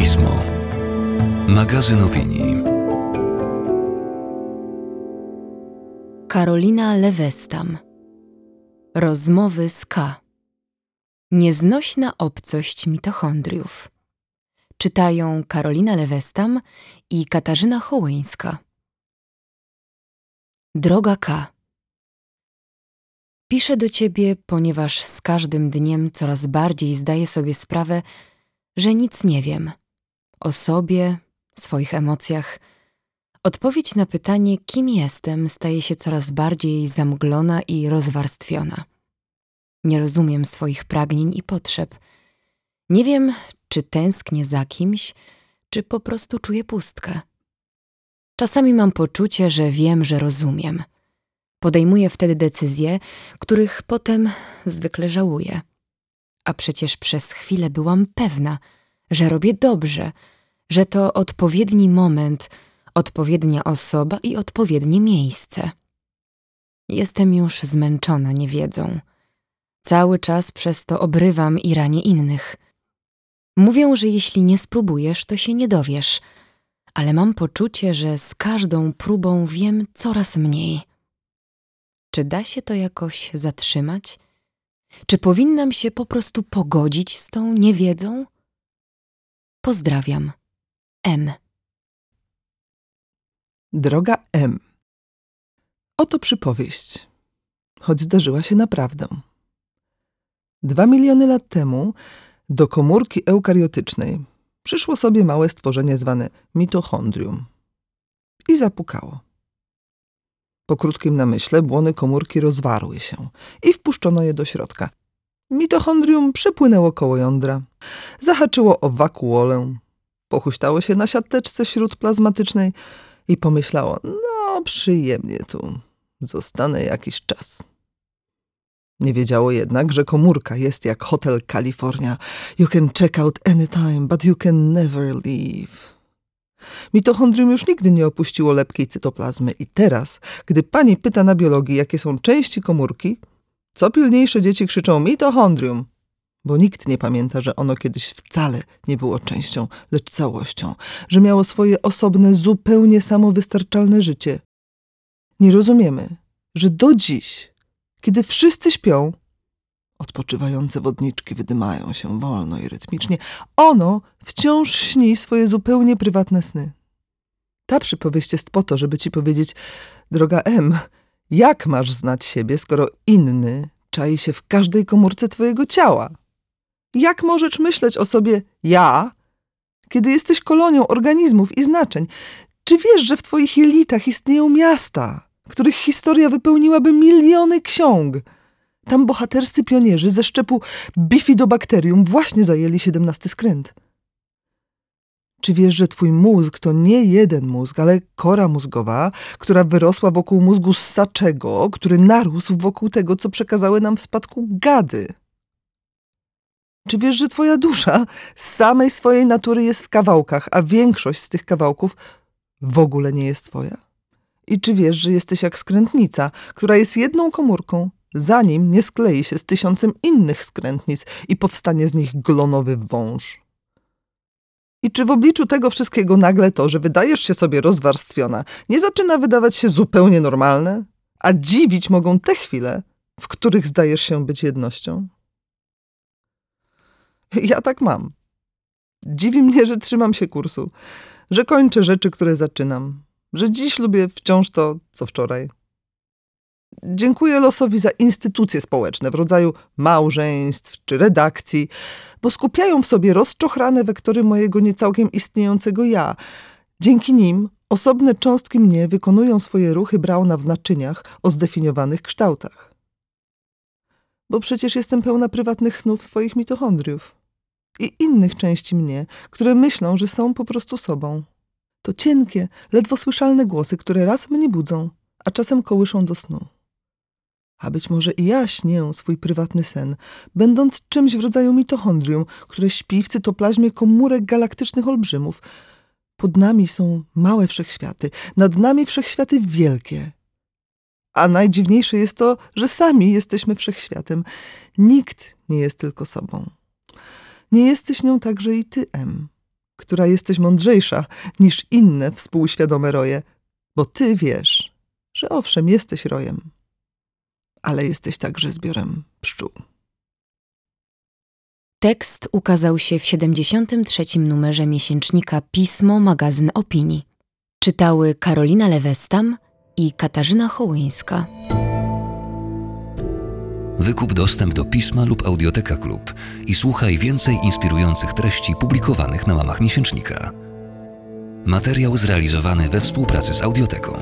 Pismo. Magazyn opinii. Karolina Lewestam. Rozmowy z K. Nieznośna obcość mitochondriów. Czytają Karolina Lewestam i Katarzyna Hołyńska. Droga K. Piszę do ciebie, ponieważ z każdym dniem coraz bardziej zdaję sobie sprawę, że nic nie wiem o sobie, swoich emocjach. Odpowiedź na pytanie, kim jestem, staje się coraz bardziej zamglona i rozwarstwiona. Nie rozumiem swoich pragnień i potrzeb. Nie wiem, czy tęsknię za kimś, czy po prostu czuję pustkę. Czasami mam poczucie, że wiem, że rozumiem. Podejmuję wtedy decyzje, których potem zwykle żałuję. A przecież przez chwilę byłam pewna, że robię dobrze, że to odpowiedni moment, odpowiednia osoba i odpowiednie miejsce. Jestem już zmęczona niewiedzą. Cały czas przez to obrywam i ranię innych. Mówią, że jeśli nie spróbujesz, to się nie dowiesz, ale mam poczucie, że z każdą próbą wiem coraz mniej. Czy da się to jakoś zatrzymać? Czy powinnam się po prostu pogodzić z tą niewiedzą? Pozdrawiam. M. Droga M. Oto przypowieść, choć zdarzyła się naprawdę. Dwa miliony lat temu do komórki eukariotycznej przyszło sobie małe stworzenie zwane mitochondrium i zapukało. Po krótkim namyśle błony komórki rozwarły się i wpuszczono je do środka. Mitochondrium przepłynęło koło jądra, zahaczyło o wakuolę, pochuśtało się na siateczce śródplazmatycznej i pomyślało, no przyjemnie tu, zostanę jakiś czas. Nie wiedziało jednak, że komórka jest jak hotel California. You can check out anytime, but you can never leave. Mitochondrium już nigdy nie opuściło lepkiej cytoplazmy i teraz, gdy pani pyta na biologii, jakie są części komórki, co pilniejsze dzieci krzyczą mitochondrium, bo nikt nie pamięta, że ono kiedyś wcale nie było częścią, lecz całością, że miało swoje osobne, zupełnie samowystarczalne życie. Nie rozumiemy, że do dziś, kiedy wszyscy śpią, odpoczywające wodniczki wydymają się wolno i rytmicznie, ono wciąż śni swoje zupełnie prywatne sny. Ta przypowieść jest po to, żeby ci powiedzieć, droga M, jak masz znać siebie, skoro inny czai się w każdej komórce twojego ciała? Jak możesz myśleć o sobie ja, kiedy jesteś kolonią organizmów i znaczeń? Czy wiesz, że w twoich jelitach istnieją miasta, których historia wypełniłaby miliony ksiąg? Tam bohaterscy pionierzy ze szczepu bifidobakterium właśnie zajęli siedemnasty skręt. Czy wiesz, że twój mózg to nie jeden mózg, ale kora mózgowa, która wyrosła wokół mózgu ssaczego, który narósł wokół tego, co przekazały nam w spadku gady? Czy wiesz, że twoja dusza z samej swojej natury jest w kawałkach, a większość z tych kawałków w ogóle nie jest twoja? I czy wiesz, że jesteś jak skrętnica, która jest jedną komórką, zanim nie sklei się z tysiącem innych skrętnic i powstanie z nich glonowy wąż? I czy w obliczu tego wszystkiego nagle to, że wydajesz się sobie rozwarstwiona, nie zaczyna wydawać się zupełnie normalne? A dziwić mogą te chwile, w których zdajesz się być jednością? Ja tak mam. Dziwi mnie, że trzymam się kursu, że kończę rzeczy, które zaczynam, że dziś lubię wciąż to, co wczoraj. Dziękuję losowi za instytucje społeczne w rodzaju małżeństw czy redakcji, bo skupiają w sobie rozczochrane wektory mojego niecałkiem istniejącego ja. Dzięki nim osobne cząstki mnie wykonują swoje ruchy Brauna w naczyniach o zdefiniowanych kształtach. Bo przecież jestem pełna prywatnych snów swoich mitochondriów i innych części mnie, które myślą, że są po prostu sobą. To cienkie, ledwo słyszalne głosy, które raz mnie budzą, a czasem kołyszą do snu. A być może i ja śnię swój prywatny sen, będąc czymś w rodzaju mitochondrium, które śpi w cytoplazmie komórek galaktycznych olbrzymów. Pod nami są małe wszechświaty, nad nami wszechświaty wielkie. A najdziwniejsze jest to, że sami jesteśmy wszechświatem. Nikt nie jest tylko sobą. Nie jesteś nią także i ty, M, która jesteś mądrzejsza niż inne współświadome roje, bo ty wiesz, że owszem, jesteś rojem, ale jesteś także zbiorem pszczół. Tekst ukazał się w 73. numerze miesięcznika Pismo Magazyn Opinii. Czytały Karolina Lewestam i Katarzyna Hołyńska. Wykup dostęp do pisma lub audioteka klub i słuchaj więcej inspirujących treści publikowanych na łamach miesięcznika. Materiał zrealizowany we współpracy z audioteką.